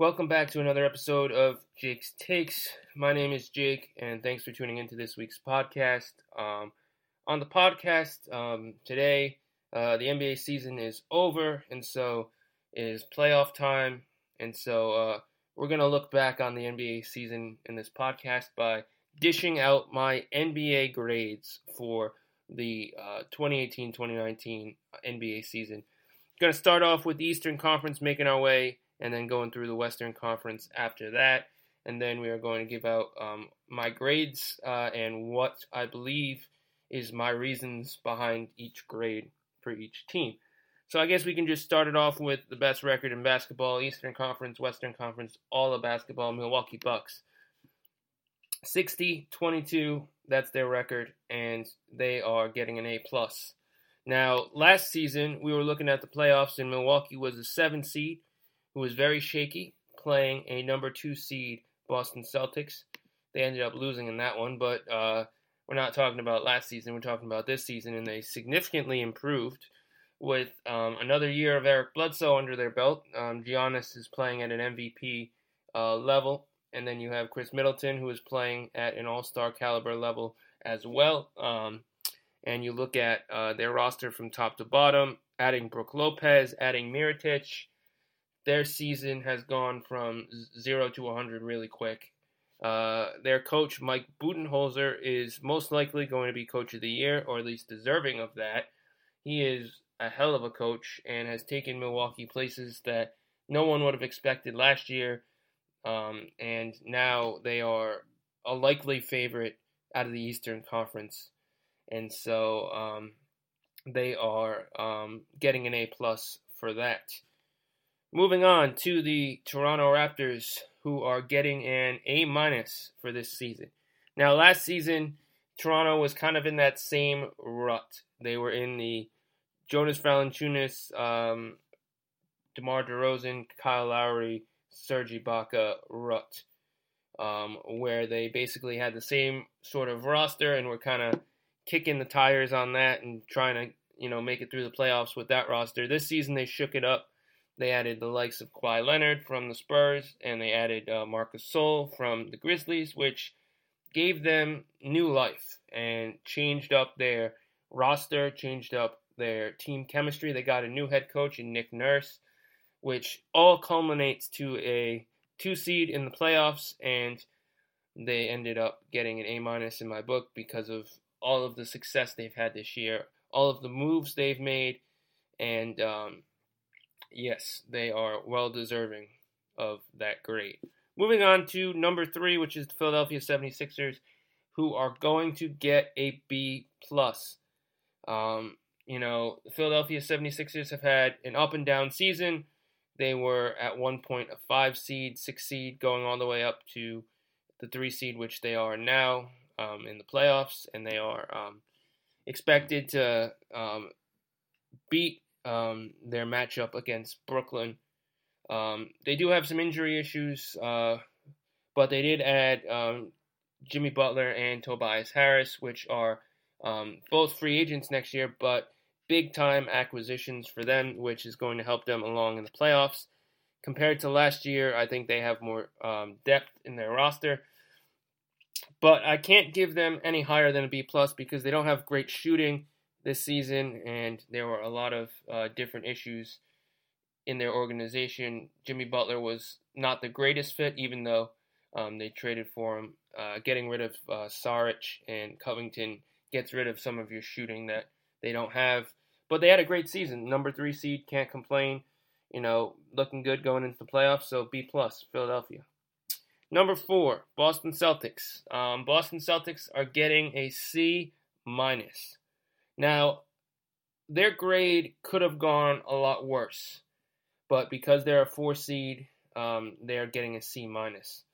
Welcome back to another episode of Jake's Takes. My name is Jake, and thanks for tuning into this week's podcast. Um, on the podcast um, today, uh, the NBA season is over, and so is playoff time. And so uh, we're going to look back on the NBA season in this podcast by dishing out my NBA grades for the 2018 uh, 2019 NBA season. Going to start off with the Eastern Conference, making our way, and then going through the Western Conference after that. And then we are going to give out um, my grades uh, and what I believe is my reasons behind each grade for each team. So I guess we can just start it off with the best record in basketball, Eastern Conference, Western Conference, all of basketball, Milwaukee Bucks. 60 22 that's their record and they are getting an a plus now last season we were looking at the playoffs and milwaukee was a seven seed who was very shaky playing a number two seed boston celtics they ended up losing in that one but uh, we're not talking about last season we're talking about this season and they significantly improved with um, another year of eric bledsoe under their belt um, giannis is playing at an mvp uh, level and then you have Khris Middleton, who is playing at an all star caliber level as well. Um, and you look at uh, their roster from top to bottom, adding Brook Lopez, adding Mirotic. Their season has gone from zero to 100 really quick. Uh, their coach, Mike Budenholzer, is most likely going to be coach of the year, or at least deserving of that. He is a hell of a coach and has taken Milwaukee places that no one would have expected last year um, and now they are a likely favorite out of the Eastern Conference, and so um, they are um, getting an A plus for that. Moving on to the Toronto Raptors, who are getting an A minus for this season. Now, last season, Toronto was kind of in that same rut. They were in the Jonas Valanciunas, um, DeMar DeRozan, Kyle Lowry, Serge Ibaka rut, um, where they basically had the same sort of roster and were kind of kicking the tires on that and trying to you know make it through the playoffs with that roster. This season they shook it up. They added the likes of Kawhi Leonard from the Spurs and they added uh, Marc Gasol from the Grizzlies, which gave them new life and changed up their roster, changed up their team chemistry. They got a new head coach in Nick Nurse which all culminates to a two seed in the playoffs, and they ended up getting an A minus in my book because of all of the success they've had this year, all of the moves they've made, and um, yes, they are well deserving of that grade. Moving on to number three, which is the Philadelphia 76ers, who are going to get a B plus. Um, you know, the Philadelphia 76ers have had an up and down season. They were at one point a five seed, six seed, going all the way up to the three seed, which they are now um, in the playoffs, and they are um, expected to um, beat um, their matchup against Brooklyn. Um, they do have some injury issues, uh, but they did add um, Jimmy Butler and Tobias Harris, which are both free agents next year, but big time acquisitions for them, which is going to help them along in the playoffs. Compared to last year, I think they have more um, depth in their roster. But I can't give them any higher than a B plus because they don't have great shooting this season, and there were a lot of uh, different issues in their organization. Jimmy Butler was not the greatest fit, even though um, they traded for him. Uh, getting rid of uh, Saric and Covington gets rid of some of your shooting that they don't have. But they had a great season. Number three seed, can't complain. You know, looking good going into the playoffs. So B plus, Philadelphia. Number four, Boston Celtics. Um, Boston Celtics are getting a C minus. Now, their grade could have gone a lot worse, but because they're a four seed, um, they are getting a C minus.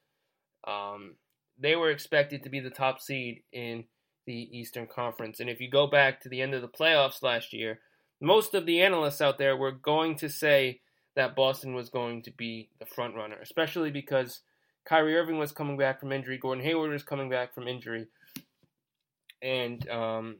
Um, they were expected to be the top seed in the Eastern Conference. And if you go back to the end of the playoffs last year, most of the analysts out there were going to say that Boston was going to be the front runner, especially because Kyrie Irving was coming back from injury, Gordon Hayward was coming back from injury, and um,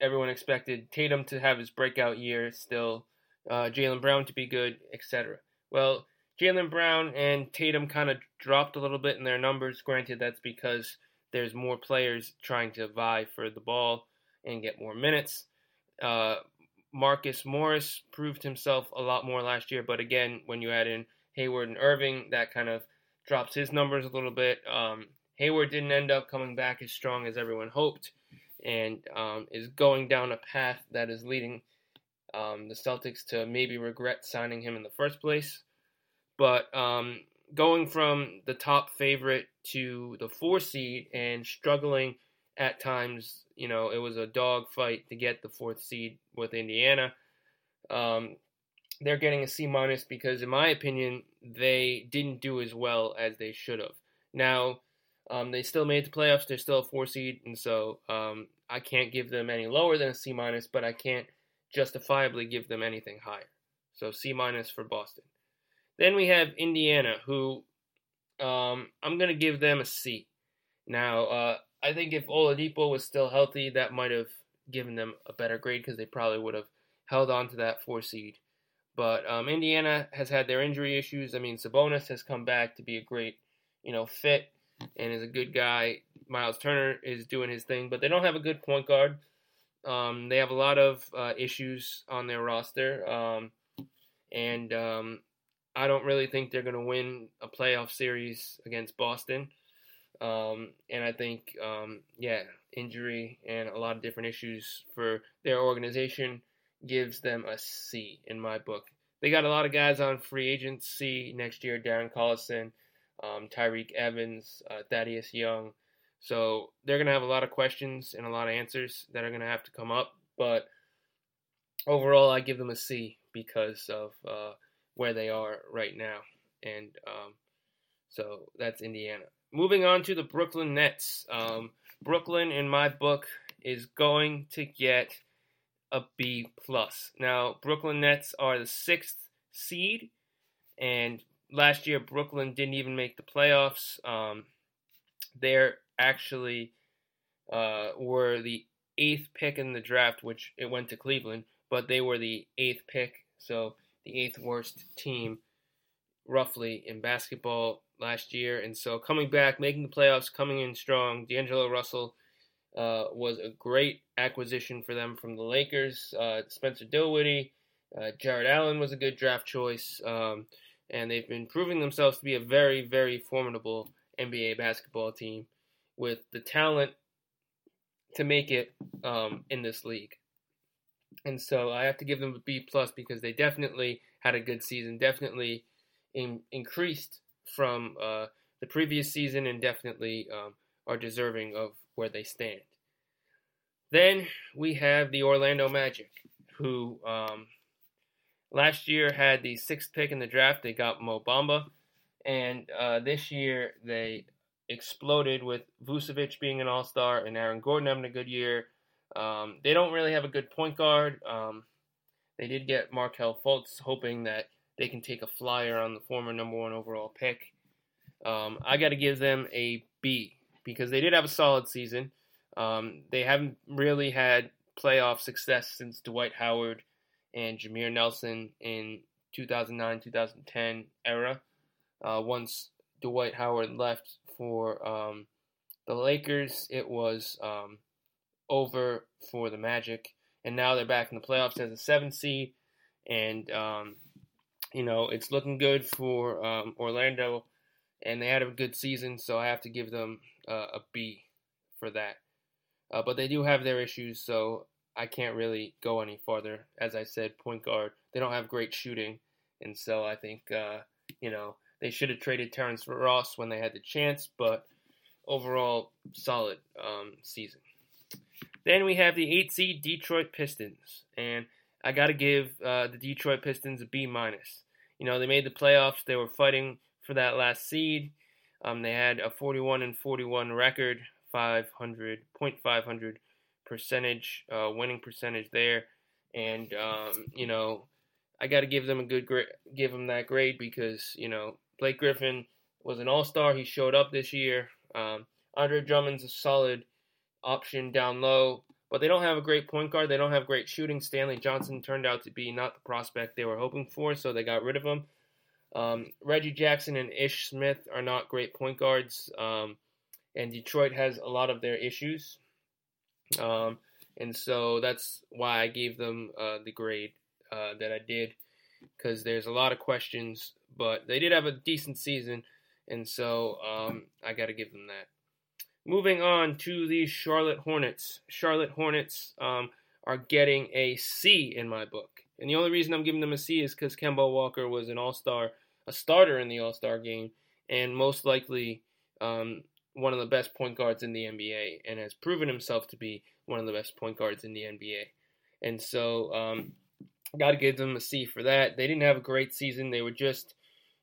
everyone expected Tatum to have his breakout year still, uh, Jaylen Brown to be good, etc. Well, Jalen Brown and Tatum kind of dropped a little bit in their numbers. Granted, that's because there's more players trying to vie for the ball and get more minutes. Uh, Marcus Morris proved himself a lot more last year, but again, when you add in Hayward and Irving, that kind of drops his numbers a little bit. Um, Hayward didn't end up coming back as strong as everyone hoped, and um, is going down a path that is leading um, the Celtics to maybe regret signing him in the first place. But um, going from the top favorite to the four seed and struggling at times, you know, it was a dog fight to get the fourth seed with Indiana. Um, they're getting a C minus because, in my opinion, they didn't do as well as they should have. Now, um, they still made the playoffs. They're still a four seed, and so um, I can't give them any lower than a C minus, but I can't justifiably give them anything higher. So C minus for Boston. Then we have Indiana, who um, I'm going to give them a C. Now, uh, I think if Oladipo was still healthy, that might have given them a better grade because they probably would have held on to that four seed. But um, Indiana has had their injury issues. I mean, Sabonis has come back to be a great, you know, fit and is a good guy. Miles Turner is doing his thing, but they don't have a good point guard. Um, they have a lot of uh, issues on their roster, um, and um, I don't really think they're going to win a playoff series against Boston. Um, and I think, um, yeah, injury and a lot of different issues for their organization gives them a C in my book. They got a lot of guys on free agency next year Darren Collison, um, Tyreke Evans, uh, Thaddeus Young. So they're going to have a lot of questions and a lot of answers that are going to have to come up. But overall, I give them a C because of uh, where they are right now. And um, so that's Indiana. Moving on to the Brooklyn Nets. Um, Brooklyn, in my book, is going to get a B plus. Now, Brooklyn Nets are the sixth seed, and last year Brooklyn didn't even make the playoffs. Um, they're actually uh, were the eighth pick in the draft, which it went to Cleveland, but they were the eighth pick, so the eighth worst team roughly in basketball last year. And so coming back, making the playoffs, coming in strong, D'Angelo Russell uh, was a great acquisition for them from the Lakers. Uh, Spencer Dinwiddie, uh, Jarrett Allen was a good draft choice, um, and they've been proving themselves to be a very, very formidable NBA basketball team with the talent to make it um, in this league. And so I have to give them a B plus because they definitely had a good season, definitely in, increased from uh, the previous season, and definitely um, are deserving of where they stand. Then we have the Orlando Magic, who um, last year had the sixth pick in the draft. They got Mo Bamba, and uh, this year they exploded with Vucevic being an All Star and Aaron Gordon having a good year. Um, they don't really have a good point guard. Um, they did get Markelle Fultz, hoping that they can take a flyer on the former number one overall pick. Um, I got to give them a B because they did have a solid season. Um, they haven't really had playoff success since Dwight Howard and Jameer Nelson in 2009 2010 era. Uh, once Dwight Howard left for um, the Lakers, it was um, over for the Magic, and now they're back in the playoffs as a seven seed, and um, you know it's looking good for um, Orlando, and they had a good season, so I have to give them uh, a B for that. Uh, but they do have their issues, so I can't really go any farther. As I said, point guard, they don't have great shooting, and so I think uh, you know they should have traded Terrence Ross when they had the chance, but overall solid um, season. Then we have the eight seed Detroit Pistons, and I got to give uh, the Detroit Pistons a B minus. You know they made the playoffs. They were fighting for that last seed. Um, they had a 41 and 41 record, 500 0.500 percentage uh, winning percentage there, and um, you know I got to give them a good grade, give them that grade because you know Blake Griffin was an All Star. He showed up this year. Um, Andre Drummond's a solid option down low, but they don't have a great point guard. They don't have great shooting. Stanley Johnson turned out to be not the prospect they were hoping for, so they got rid of him. Um, Reggie Jackson and Ish Smith are not great point guards, um, and Detroit has a lot of their issues. Um, and so that's why I gave them uh, the grade uh, that I did, because there's a lot of questions, but they did have a decent season, and so um, I got to give them that. Moving on to the Charlotte Hornets. Charlotte Hornets um, are getting a C in my book. And the only reason I'm giving them a C is because Kemba Walker was an all star, a starter in the all star game, and most likely um, one of the best point guards in the NBA, and has proven himself to be one of the best point guards in the NBA. And so, um, got to give them a C for that. They didn't have a great season. They were just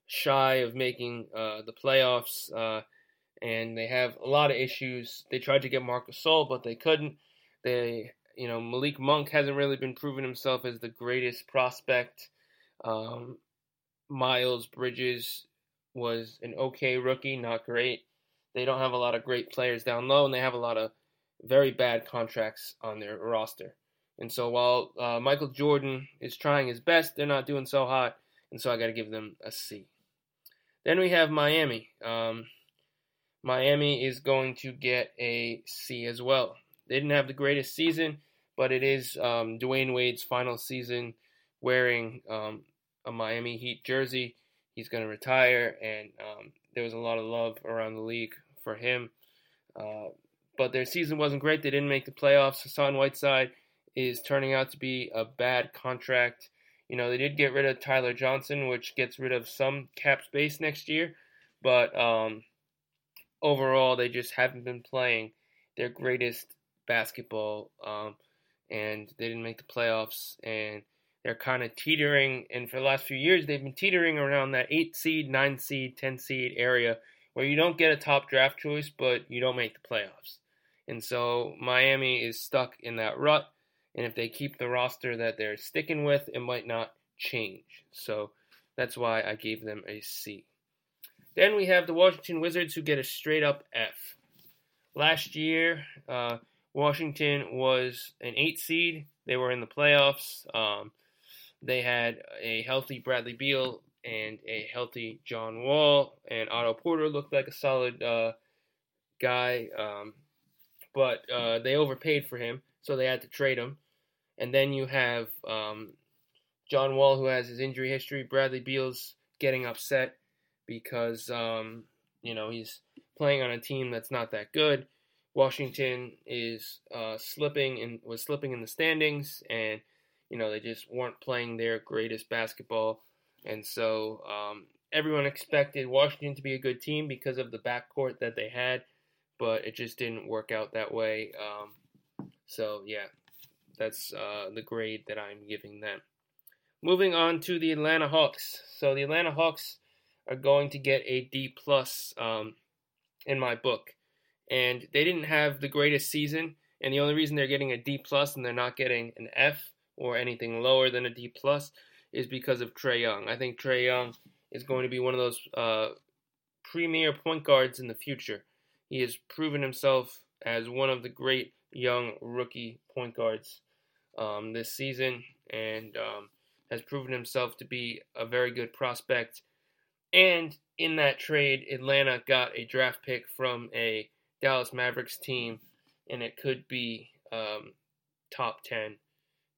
shy of making uh, the playoffs, uh, and they have a lot of issues. They tried to get Marcus Gasol, but they couldn't. They you know, Malik Monk hasn't really been proving himself as the greatest prospect. Um, Miles Bridges was an okay rookie, not great. They don't have a lot of great players down low, and they have a lot of very bad contracts on their roster. And so while uh, Michael Jordan is trying his best, they're not doing so hot, and so I got to give them a C. Then we have Miami. Um, Miami is going to get a C as well. They didn't have the greatest season, but it is um, Dwyane Wade's final season wearing um, a Miami Heat jersey. He's going to retire, and um, there was a lot of love around the league for him. Uh, but their season wasn't great. They didn't make the playoffs. Hassan Whiteside is turning out to be a bad contract. You know, they did get rid of Tyler Johnson, which gets rid of some cap space next year, but um, overall, they just haven't been playing their greatest basketball, um, and they didn't make the playoffs, and they're kind of teetering. And for the last few years, they've been teetering around that eight seed, nine seed, ten seed area where you don't get a top draft choice, but you don't make the playoffs. And so Miami is stuck in that rut. And if they keep the roster that they're sticking with, it might not change. So that's why I gave them a C. Then we have the Washington Wizards who get a straight up F. Last year, uh, Washington was an eight seed. They were in the playoffs. Um, they had a healthy Bradley Beal and a healthy John Wall, and Otto Porter looked like a solid uh, guy. Um, but uh, they overpaid for him, so they had to trade him. And then you have um, John Wall, who has his injury history. Bradley Beal's getting upset because um, you know he's playing on a team that's not that good. Washington is uh, slipping and was slipping in the standings, and you know they just weren't playing their greatest basketball, and so um, everyone expected Washington to be a good team because of the backcourt that they had, but it just didn't work out that way. Um, so yeah, that's uh, the grade that I'm giving them. Moving on to the Atlanta Hawks. So the Atlanta Hawks are going to get a D plus um, in my book and they didn't have the greatest season. And the only reason they're getting a D plus and they're not getting an F or anything lower than a D plus is because of Trae Young. I think Trae Young is going to be one of those uh, premier point guards in the future. He has proven himself as one of the great young rookie point guards um, this season and um, has proven himself to be a very good prospect. And in that trade, Atlanta got a draft pick from a Dallas Mavericks team, and it could be um, top 10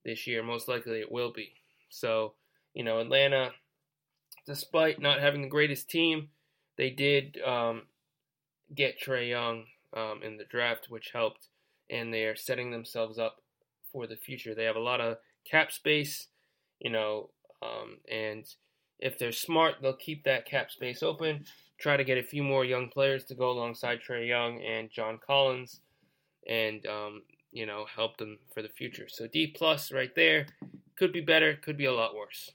this year. Most likely it will be. So, you know, Atlanta, despite not having the greatest team, they did um, get Trae Young um, in the draft, which helped, and they are setting themselves up for the future. They have a lot of cap space, you know, um, and if they're smart, they'll keep that cap space open try to get a few more young players to go alongside Trae Young and John Collins, and um, you know help them for the future. So D plus right there could be better, could be a lot worse.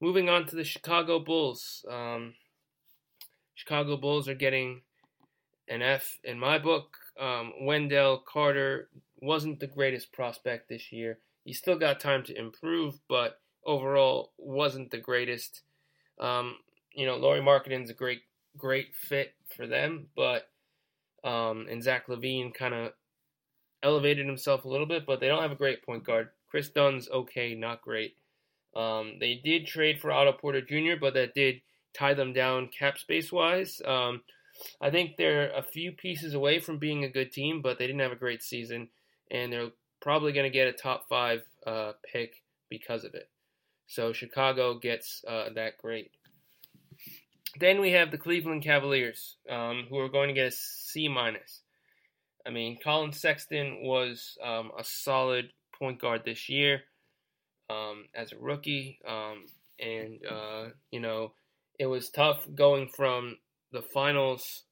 Moving on to the Chicago Bulls. Um, Chicago Bulls are getting an F in my book. Um, Wendell Carter wasn't the greatest prospect this year. He still got time to improve, but overall wasn't the greatest. Um, you know, Lauri Markkanen's a great, great fit for them, but um, and Zach LaVine kind of elevated himself a little bit, but they don't have a great point guard. Kris Dunn's okay, not great. Um, they did trade for Otto Porter Jr., but that did tie them down cap space wise. Um, I think they're a few pieces away from being a good team, but they didn't have a great season, and they're probably going to get a top five uh, pick because of it. So Chicago gets uh, that grade. Then we have the Cleveland Cavaliers, um, who are going to get a C minus. I mean, Collin Sexton was um, a solid point guard this year um, as a rookie, um, and uh, you know it was tough going from the finals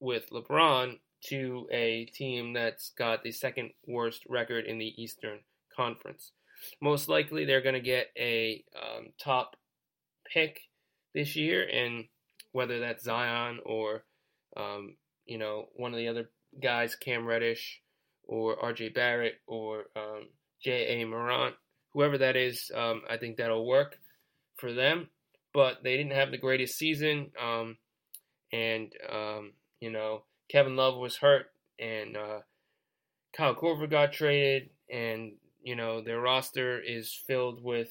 with LeBron to a team that's got the second worst record in the Eastern Conference. Most likely, they're going to get a um, top pick this year, and whether that's Zion or um, you know one of the other guys, Cam Reddish or R.J. Barrett or um, J.A. Morant, whoever that is, um, I think that'll work for them. But they didn't have the greatest season, um, and um, you know Kevin Love was hurt, and uh, Kyle Korver got traded, and you know their roster is filled with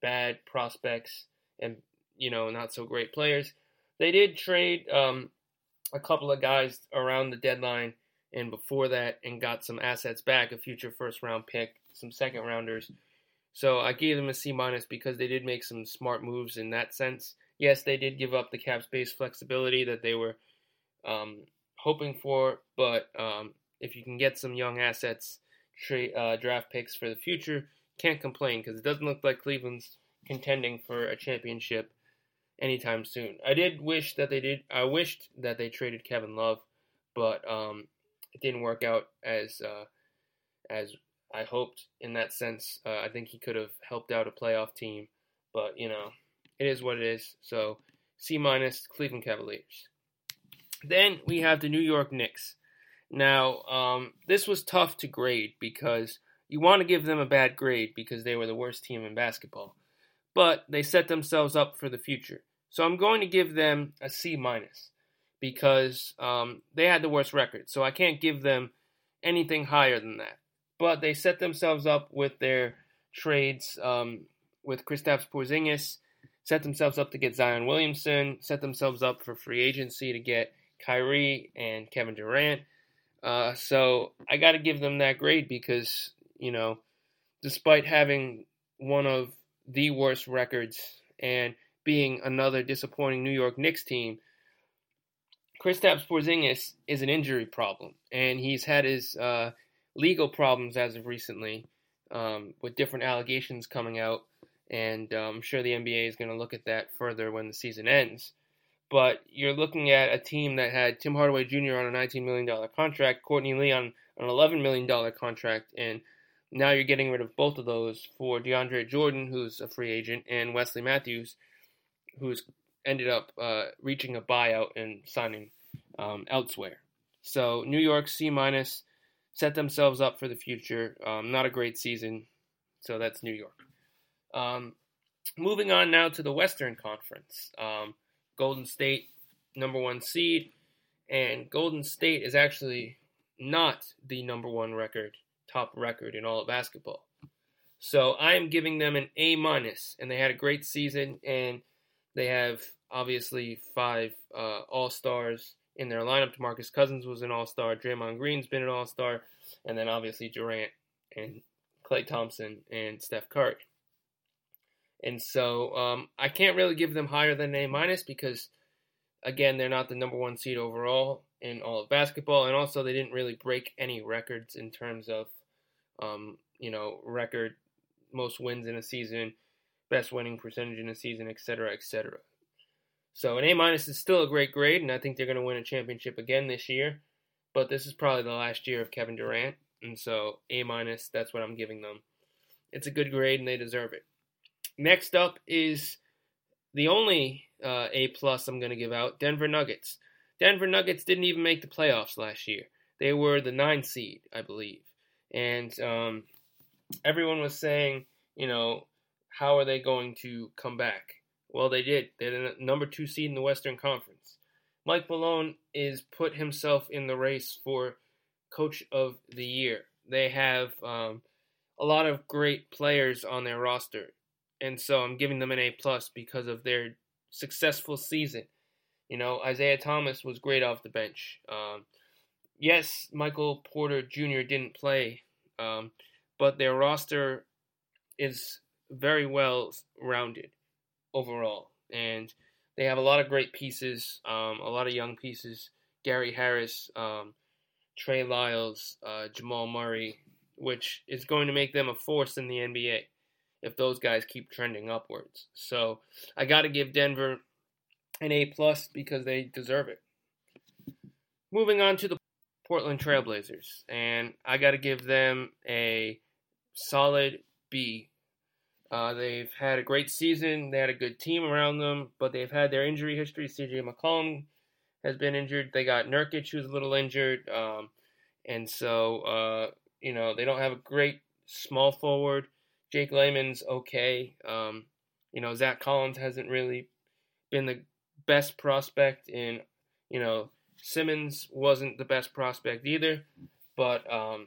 bad prospects and you know not so great players. They did trade um, a couple of guys around the deadline and before that, and got some assets back, a future first round pick, some second rounders. So I gave them a C minus because they did make some smart moves in that sense. Yes, they did give up the cap space flexibility that they were um, hoping for, but um, if you can get some young assets, tra- uh, draft picks for the future, can't complain because it doesn't look like Cleveland's contending for a championship anytime soon. I did wish that they did. I wished that they traded Kevin Love, but um, it didn't work out as uh, as I hoped. In that sense, uh, I think he could have helped out a playoff team, but you know, it is what it is. So C minus Cleveland Cavaliers. Then we have the New York Knicks. Now, um, this was tough to grade because you want to give them a bad grade because they were the worst team in basketball. But they set themselves up for the future. So I'm going to give them a C minus because um, they had the worst record. So I can't give them anything higher than that. But they set themselves up with their trades um, with Kristaps Porzingis, set themselves up to get Zion Williamson, set themselves up for free agency to get Kyrie and Kevin Durant. Uh, so I got to give them that grade because you know, despite having one of the worst records and being another disappointing New York Knicks team, Kristaps Porzingis is an injury problem, and he's had his uh, legal problems as of recently, um, with different allegations coming out. And uh, I'm sure the NBA is going to look at that further when the season ends but you're looking at a team that had Tim Hardaway Jr. on a $19 million contract, Courtney Lee on an $11 million contract, and now you're getting rid of both of those for DeAndre Jordan, who's a free agent, and Wesley Matthews, who's ended up uh, reaching a buyout and signing um, elsewhere. So New York C minus set themselves up for the future. Um, not a great season, so that's New York. Um, moving on now to the Western Conference. Um, Golden State, number one seed, and Golden State is actually not the number one record, top record in all of basketball. So I am giving them an A minus, and they had a great season, and they have obviously five uh, All Stars in their lineup. Demarcus Cousins was an All Star, Draymond Green's been an All Star, and then obviously Durant and Klay Thompson and Steph Curry. And so um, I can't really give them higher than A minus because, again, they're not the number one seed overall in all of basketball, and also they didn't really break any records in terms of, um, you know, record most wins in a season, best winning percentage in a season, etc., etc. So an A minus is still a great grade, and I think they're going to win a championship again this year. But this is probably the last year of Kevin Durant, and so A minus, that's what I'm giving them. It's a good grade, and they deserve it. Next up is the only uh, A plus I'm going to give out: Denver Nuggets. Denver Nuggets didn't even make the playoffs last year. They were the nine seed, I believe, and um, everyone was saying, you know, how are they going to come back? Well, they did. They're the number two seed in the Western Conference. Mike Malone is put himself in the race for Coach of the Year. They have um, a lot of great players on their roster and so I'm giving them an A plus because of their successful season. You know, Isaiah Thomas was great off the bench. Um, yes, Michael Porter Jr. didn't play, um, but their roster is very well rounded overall, and they have a lot of great pieces, um, a lot of young pieces. Gary Harris, um, Trey Lyles, uh, Jamal Murray, which is going to make them a force in the NBA if those guys keep trending upwards. So I got to give Denver an A plus because they deserve it. Moving on to the Portland Trailblazers, and I got to give them a solid B. Uh, they've had a great season. They had a good team around them, but they've had their injury history. CJ McCollum has been injured. They got Nurkic, who's a little injured, um, and so uh, you know they don't have a great small forward. Jake Layman's okay. Um, you know, Zach Collins hasn't really been the best prospect in, you know, Simons wasn't the best prospect either, but um,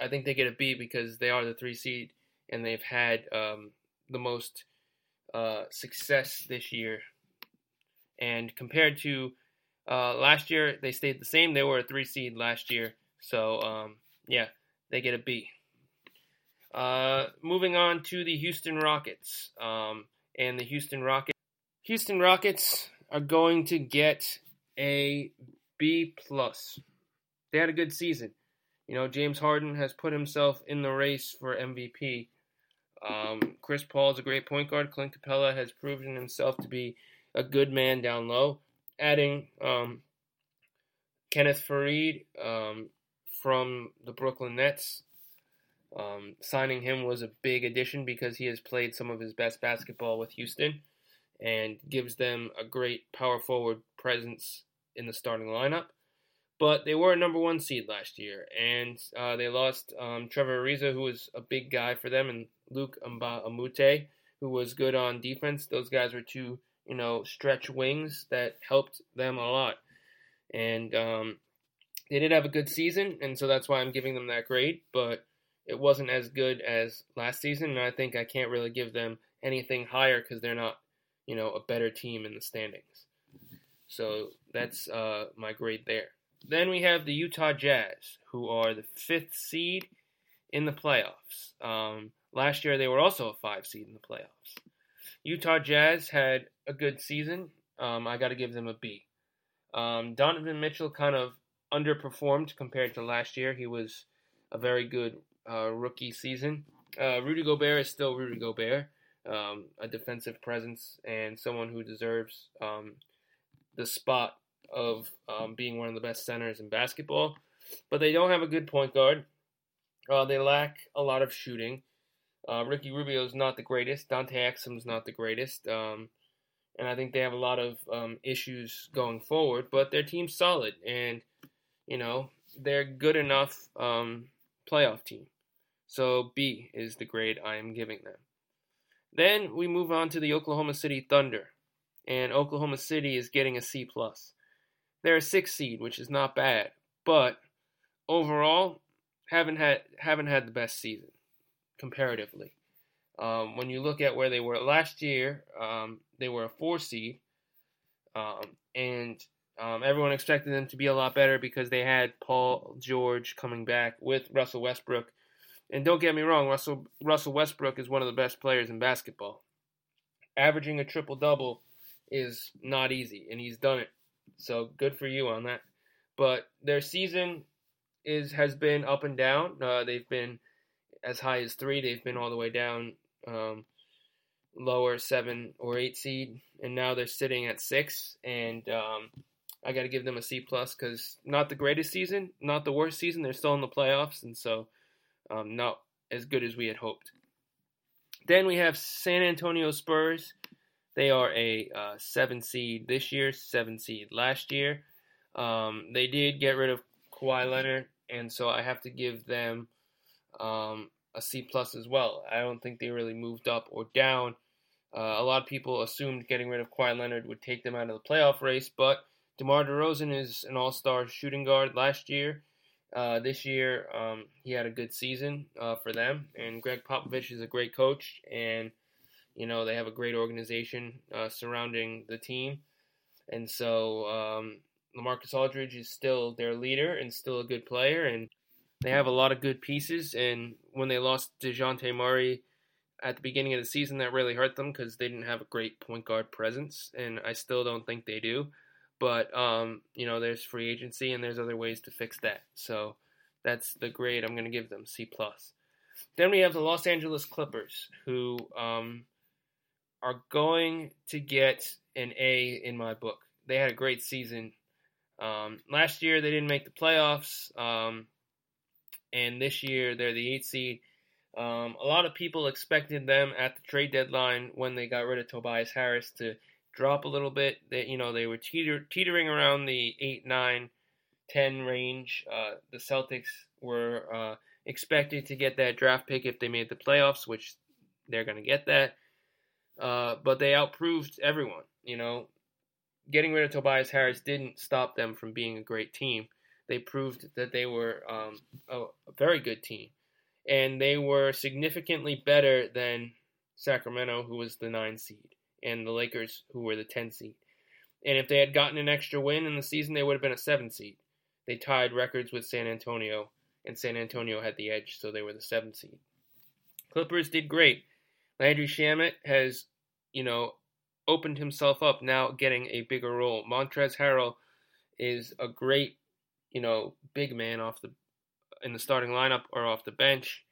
I think they get a B because they are the three seed and they've had um, the most uh, success this year. And compared to uh, last year, they stayed the same. They were a three seed last year, so um, yeah, they get a B. Uh, moving on to the Houston Rockets. Um, and the Houston Rockets. Houston Rockets are going to get a B plus. They had a good season. You know, James Harden has put himself in the race for MVP. Um, Chris Paul is a great point guard. Clint Capela has proven himself to be a good man down low. Adding um, Kenneth Faried um, from the Brooklyn Nets um, signing him was a big addition because he has played some of his best basketball with Houston and gives them a great power forward presence in the starting lineup. But they were a number one seed last year, and uh, they lost um, Trevor Ariza, who was a big guy for them, and Luke Mbah a Moute, who was good on defense. Those guys were two, you know, stretch wings that helped them a lot. And um, they did have a good season, and so that's why I'm giving them that grade. But it wasn't as good as last season, and I think I can't really give them anything higher because they're not, you know, a better team in the standings. So that's uh, my grade there. Then we have the Utah Jazz, who are the fifth seed in the playoffs. Um, last year they were also a five seed in the playoffs. Utah Jazz had a good season. Um, I got to give them a B. Um, Donovan Mitchell kind of underperformed compared to last year. He was a very good uh, rookie season. Uh, Rudy Gobert is still Rudy Gobert, um, a defensive presence and someone who deserves um, the spot of um, being one of the best centers in basketball. But they don't have a good point guard. Uh, they lack a lot of shooting. Uh, Ricky Rubio is not the greatest. Dante Exum's not the greatest. Um, and I think they have a lot of um, issues going forward. But their team's solid, and you know they're good enough um, playoff team. So B is the grade I am giving them. Then we move on to the Oklahoma City Thunder, and Oklahoma City is getting a C plus. They're a six seed, which is not bad, but overall haven't had haven't had the best season comparatively. Um, when you look at where they were last year, um, they were a four seed, um, and um, everyone expected them to be a lot better because they had Paul George coming back with Russell Westbrook and don't get me wrong, Russell Russell Westbrook is one of the best players in basketball. Averaging a triple double is not easy, and he's done it. So good for you on that. But their season is has been up and down. Uh, they've been as high as three. They've been all the way down um, lower seven or eight seed, and now they're sitting at six. And um, I got to give them a C plus because not the greatest season, not the worst season. They're still in the playoffs, and so um, not as good as we had hoped. Then we have San Antonio Spurs. They are a uh, seven seed this year, seven seed last year. Um, they did get rid of Kawhi Leonard, and so I have to give them um, a C plus as well. I don't think they really moved up or down. Uh, a lot of people assumed getting rid of Kawhi Leonard would take them out of the playoff race, but DeMar DeRozan is an all-star shooting guard last year. Uh, this year, um, he had a good season uh, for them, and Gregg Popovich is a great coach, and You know, they have a great organization uh, surrounding the team. And so um, Lamarcus Aldridge is still their leader and still a good player. And they have a lot of good pieces. And when they lost DeJounte Murray at the beginning of the season, that really hurt them because they didn't have a great point guard presence. And I still don't think they do. But, um, you know, there's free agency and there's other ways to fix that. So that's the grade I'm going to give them, C+. plus. Then we have the Los Angeles Clippers, who um, are going to get an A in my book. They had a great season. Um, last year they didn't make the playoffs, um, and this year they're the eight seed. Um, a lot of people expected them at the trade deadline when they got rid of Tobias Harris to drop a little bit. That you know they were teeter, teetering around the eight, nine, ten range. Uh, the Celtics were uh, expected to get that draft pick if they made the playoffs, which they're going to get that. Uh, but they outproved everyone. You know, getting rid of Tobias Harris didn't stop them from being a great team. They proved that they were um, a, a very good team, and they were significantly better than Sacramento, who was the nine seed, and the Lakers, who were the ten seed. And if they had gotten an extra win in the season, they would have been a seven seed. They tied records with San Antonio, and San Antonio had the edge, so they were the seven seed. Clippers did great. Landry Shamet has, you know, opened himself up now getting a bigger role. Montrezl Harrell is a great, you know, big man off the in the starting lineup or off the bench.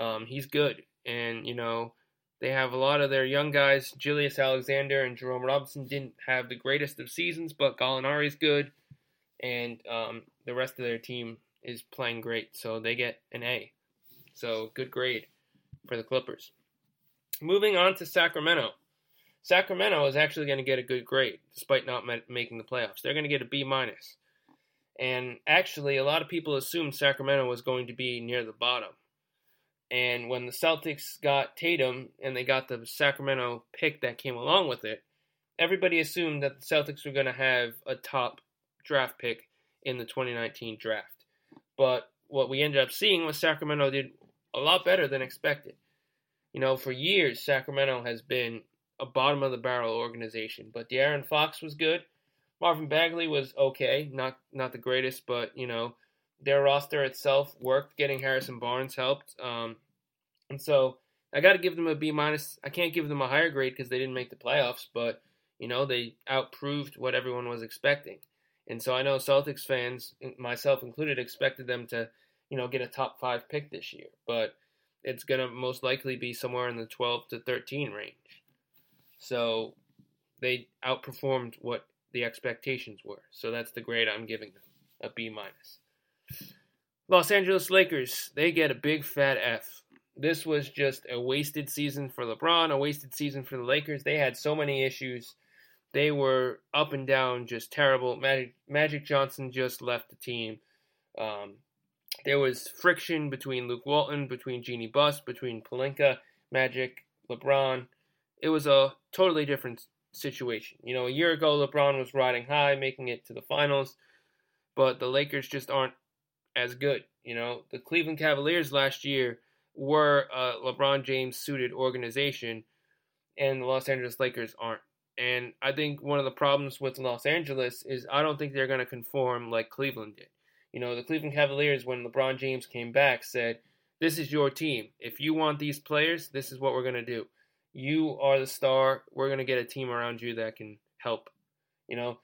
Um, he's good, and you know they have a lot of their young guys. Gilgeous-Alexander and Jerome Robinson didn't have the greatest of seasons, but Gallinari's good, and um, the rest of their team is playing great, so they get an A. So good grade for the Clippers. Moving on to Sacramento. Sacramento is actually going to get a good grade despite not making the playoffs. They're going to get a B minus. And actually, a lot of people assumed Sacramento was going to be near the bottom. And when the Celtics got Tatum and they got the Sacramento pick that came along with it, everybody assumed that the Celtics were going to have a top draft pick in the 2019 draft. But what we ended up seeing was Sacramento did a lot better than expected. You know, for years, Sacramento has been a bottom of the barrel organization, but De'Aaron Fox was good. Marvin Bagley was okay, not not the greatest, but you know, their roster itself worked. Getting Harrison Barnes helped, um, and so I got to give them a B minus. I can't give them a higher grade because they didn't make the playoffs, but you know they outproved what everyone was expecting. And so I know Celtics fans, myself included, expected them to, you know, get a top five pick this year. But it's going to most likely be somewhere in the 12 to 13 range. So they outperformed what the expectations were. So that's the grade I'm giving them, a B minus. Los Angeles Lakers, they get a big fat F. This was just a wasted season for LeBron, a wasted season for the Lakers. They had so many issues they were up and down, just terrible. Magic, Magic Johnson just left the team. Um, there was friction between Luke Walton, between Jeanie Buss, between Pelinka, Magic, LeBron. It was a totally different situation. You know, a year ago, LeBron was riding high, making it to the finals, but the Lakers just aren't as good. You know, the Cleveland Cavaliers last year were a LeBron James suited organization, and the Los Angeles Lakers aren't. And I think one of the problems with Los Angeles is I don't think they're going to conform like Cleveland did. You know, the Cleveland Cavaliers, when LeBron James came back, said, This is your team. If you want these players, this is what we're going to do. You are the star. We're going to get a team around you that can help. You know,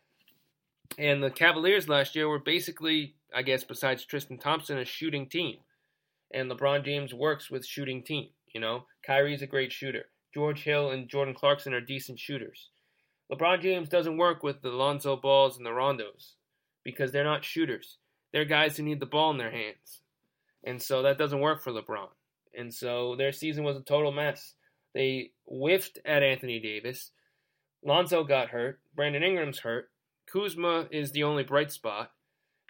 and the Cavaliers last year were basically, I guess, besides Tristan Thompson, a shooting team. And LeBron James works with shooting team. You know, Kyrie's a great shooter. George Hill and Jordan Clarkson are decent shooters. LeBron James doesn't work with the Lonzo Balls and the Rondos because they're not shooters. They're guys who need the ball in their hands. And so that doesn't work for LeBron. And so their season was a total mess. They whiffed at Anthony Davis. Lonzo got hurt. Brandon Ingram's hurt. Kuzma is the only bright spot.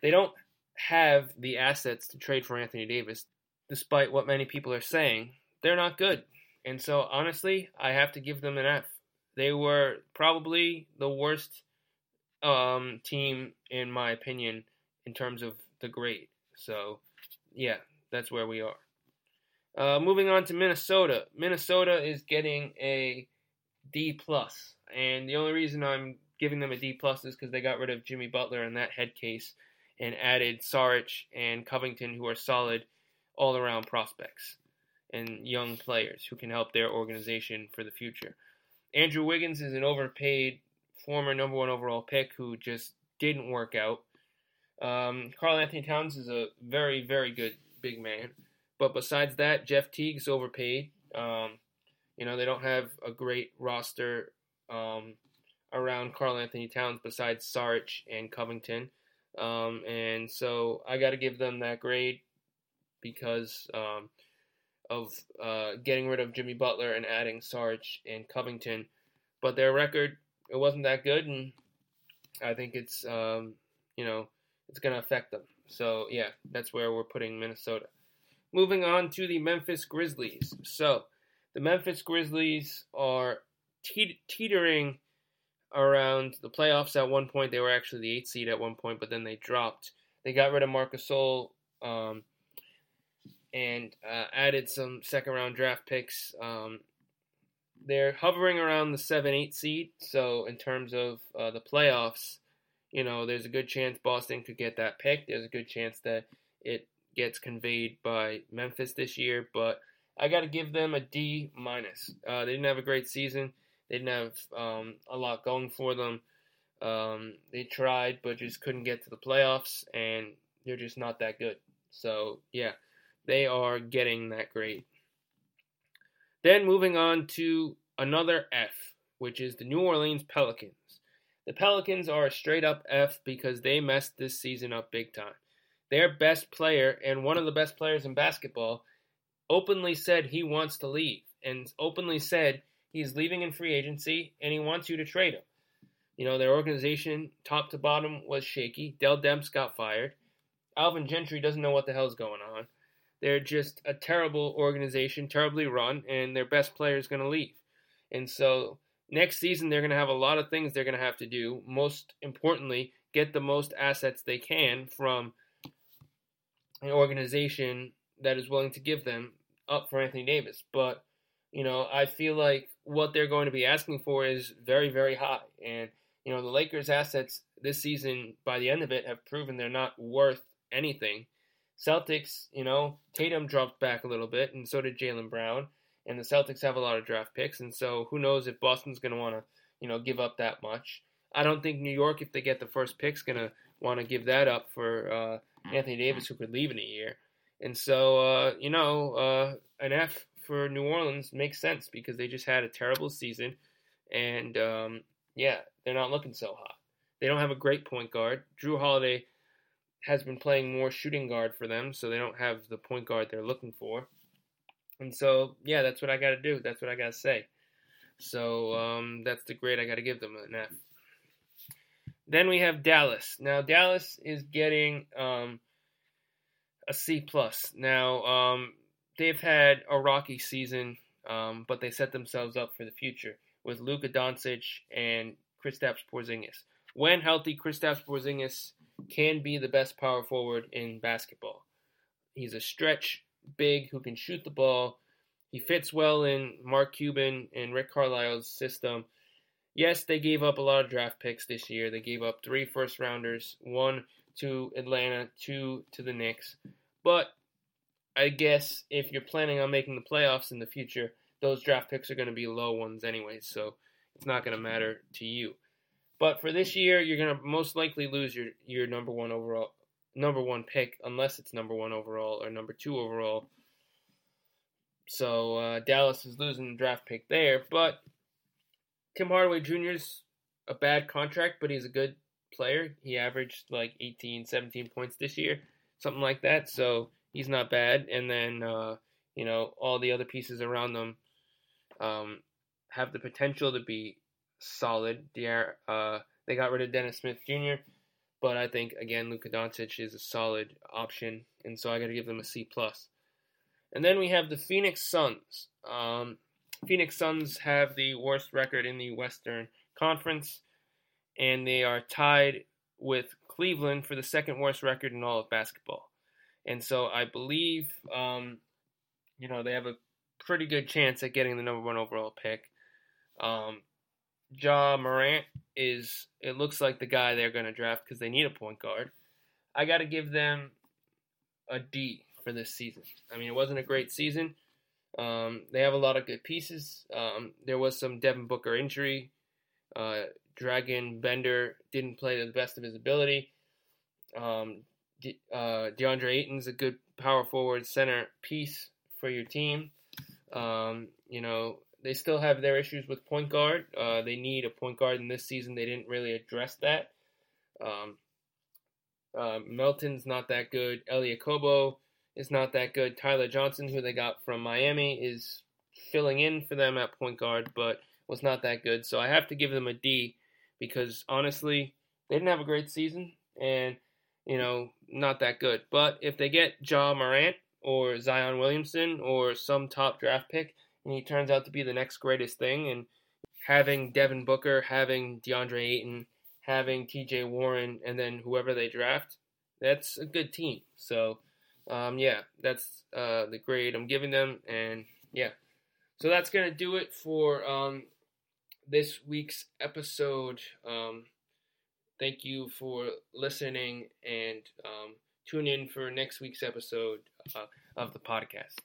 They don't have the assets to trade for Anthony Davis, despite what many people are saying. They're not good. And so honestly, I have to give them an F. They were probably the worst um, team, in my opinion, in terms of the grade. So, yeah, that's where we are. Uh, moving on to Minnesota. Minnesota is getting a D plus, and the only reason I'm giving them a D plus is because they got rid of Jimmy Butler in that head case and added Saric and Covington, who are solid all around prospects and young players who can help their organization for the future. Andrew Wiggins is an overpaid former number one overall pick who just didn't work out. Um, Karl-Anthony Towns is a very, very good big man. But besides that, Jeff Teague's overpaid. Um, you know, they don't have a great roster um, around Karl-Anthony Towns besides Saric and Covington. Um, and so I got to give them that grade because um, of uh, getting rid of Jimmy Butler and adding Saric and Covington. But their record, it wasn't that good, and I think it's, um, you know, it's going to affect them. So, yeah, that's where we're putting Minnesota. Moving on to the Memphis Grizzlies. So, the Memphis Grizzlies are te- teetering around the playoffs at one point. They were actually the eighth seed at one point, but then they dropped. They got rid of Marcus Gasol um, and uh, added some second round draft picks. Um, they're hovering around the seven eight seed. So in terms of uh, the playoffs, you know, there's a good chance Boston could get that pick. There's a good chance that it gets conveyed by Memphis this year, but I got to give them a D minus. Uh, they didn't have a great season. They didn't have um, a lot going for them. Um, they tried, but just couldn't get to the playoffs, and they're just not that good. So yeah, they are getting that grade. Then moving on to another F, which is the New Orleans Pelicans. The Pelicans are a straight up F because they messed this season up big time. Their best player and one of the best players in basketball openly said he wants to leave and openly said he's leaving in free agency and he wants you to trade him. You know, their organization, top to bottom, was shaky. Dell Demps got fired. Alvin Gentry doesn't know what the hell's going on. They're just a terrible organization, terribly run, and their best player is going to leave. And so next season, they're going to have a lot of things they're going to have to do. Most importantly, get the most assets they can from an organization that is willing to give them up for Anthony Davis. But, you know, I feel like what they're going to be asking for is very, very high. And, you know, the Lakers' assets this season, by the end of it, have proven they're not worth anything. Celtics, you know, Tatum dropped back a little bit, and so did Jaylen Brown. And the Celtics have a lot of draft picks, and so who knows if Boston's going to want to, you know, give up that much. I don't think New York, if they get the first pick, is going to want to give that up for uh, Anthony Davis, who could leave in a year. And so, uh, you know, uh, an F for New Orleans makes sense because they just had a terrible season, and um, yeah, they're not looking so hot. They don't have a great point guard. Jrue Holiday has been playing more shooting guard for them, so they don't have the point guard they're looking for. And so, yeah, that's what I got to do. That's what I got to say. So um, that's the grade I got to give them. Then we have Dallas. Now Dallas is getting um, a C plus. Now um, they've had a rocky season, um, but they set themselves up for the future with Luka Doncic and Kristaps Porzingis. When healthy, Kristaps Porzingis can be the best power forward in basketball. He's a stretch big who can shoot the ball. He fits well in Mark Cuban and Rick Carlisle's system. Yes, they gave up a lot of draft picks this year. They gave up three first rounders, one to Atlanta, two to the Knicks. But I guess if you're planning on making the playoffs in the future, those draft picks are going to be low ones anyway, so it's not going to matter to you. But for this year, you're going to most likely lose your, your number one overall number one pick unless it's number one overall or number two overall. So uh, Dallas is losing the draft pick there, but Tim Hardaway Jr. is a bad contract, but he's a good player. He averaged like 18, 17 points this year, something like that. So he's not bad. And then uh, you know all the other pieces around them um, have the potential to be solid. Uh, they got rid of Dennis Smith Jr., but I think again Luka Doncic is a solid option, and so I got to give them a C plus. And then we have the Phoenix Suns. Um, Phoenix Suns have the worst record in the Western Conference, and they are tied with Cleveland for the second worst record in all of basketball. And so I believe um, you know, they have a pretty good chance at getting the number one overall pick. Um, Ja Morant is, it looks like the guy they're going to draft because they need a point guard. I got to give them a D for this season. I mean, it wasn't a great season. Um, they have a lot of good pieces. Um, there was some Devin Booker injury. Uh, Dragan Bender didn't play to the best of his ability. Um, De- uh, DeAndre Ayton's a good power forward center piece for your team. Um, you know, they still have their issues with point guard. Uh, they need a point guard in this season. They didn't really address that. Um, uh, Melton's not that good. Elie Okobo is not that good. Tyler Johnson, who they got from Miami, is filling in for them at point guard, but was not that good. So I have to give them a D because honestly, they didn't have a great season and you know not that good. But if they get Ja Morant or Zion Williamson or some top draft pick, and he turns out to be the next greatest thing, and having Devin Booker, having DeAndre Ayton, having T.J. Warren, and then whoever they draft, that's a good team. So um, yeah, that's uh, the grade I'm giving them, and yeah. So that's gonna do it for um, this week's episode. Um, thank you for listening, and um, tune in for next week's episode uh, of the podcast.